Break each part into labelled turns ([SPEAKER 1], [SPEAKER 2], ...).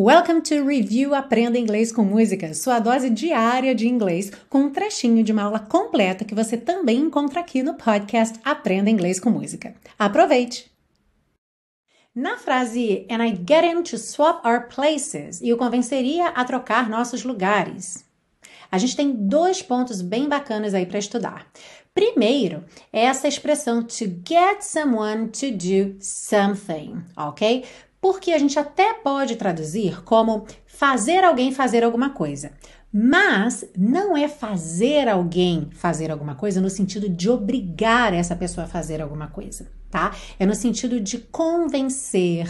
[SPEAKER 1] Welcome to Review Aprenda Inglês com Música, sua dose diária de inglês, com um trechinho de uma aula completa que você também encontra aqui no podcast Aprenda Inglês com Música. Aproveite! Na frase And I get him to swap our places, e o convenceria a trocar nossos lugares. A gente tem dois pontos bem bacanas aí para estudar. Primeiro, é essa expressão to get someone to do something, ok? porque a gente até pode traduzir como fazer alguém fazer alguma coisa. Mas não é fazer alguém fazer alguma coisa no sentido de obrigar essa pessoa a fazer alguma coisa, tá? É no sentido de convencer,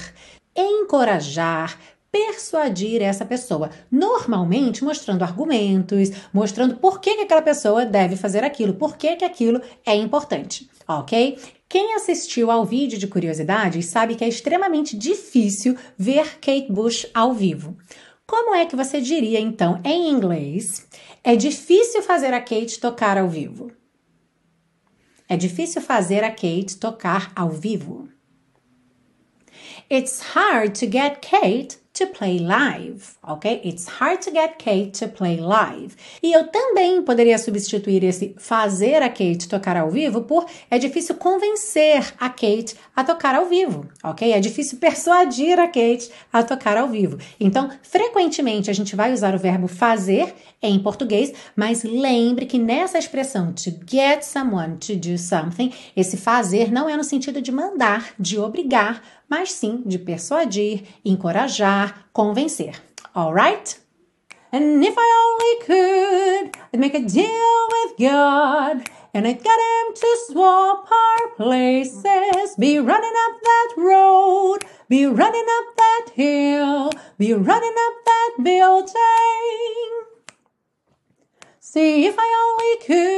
[SPEAKER 1] encorajar, persuadir essa pessoa, normalmente mostrando argumentos, mostrando por que, que aquela pessoa deve fazer aquilo, por que, que aquilo é importante, ok? Quem assistiu ao vídeo de curiosidades sabe que é extremamente difícil ver Kate Bush ao vivo. Como é que você diria então em inglês? É difícil fazer a Kate tocar ao vivo. É difícil fazer a Kate tocar ao vivo. It's hard to get Kate to play live, ok? It's hard to get Kate to play live. E eu também poderia substituir esse fazer a Kate tocar ao vivo por é difícil convencer a Kate a tocar ao vivo, ok? É difícil persuadir a Kate a tocar ao vivo. Então, frequentemente a gente vai usar o verbo fazer em português, mas lembre que nessa expressão to get someone to do something, esse fazer não é no sentido de mandar, de obrigar, mas sim de persuadir, encorajar, convencer. Alright? And if I only could, I'd make a deal with God. And I'd get him to swap our places. Be running up that road. Be running up that hill. Be running up that building. See if I only could.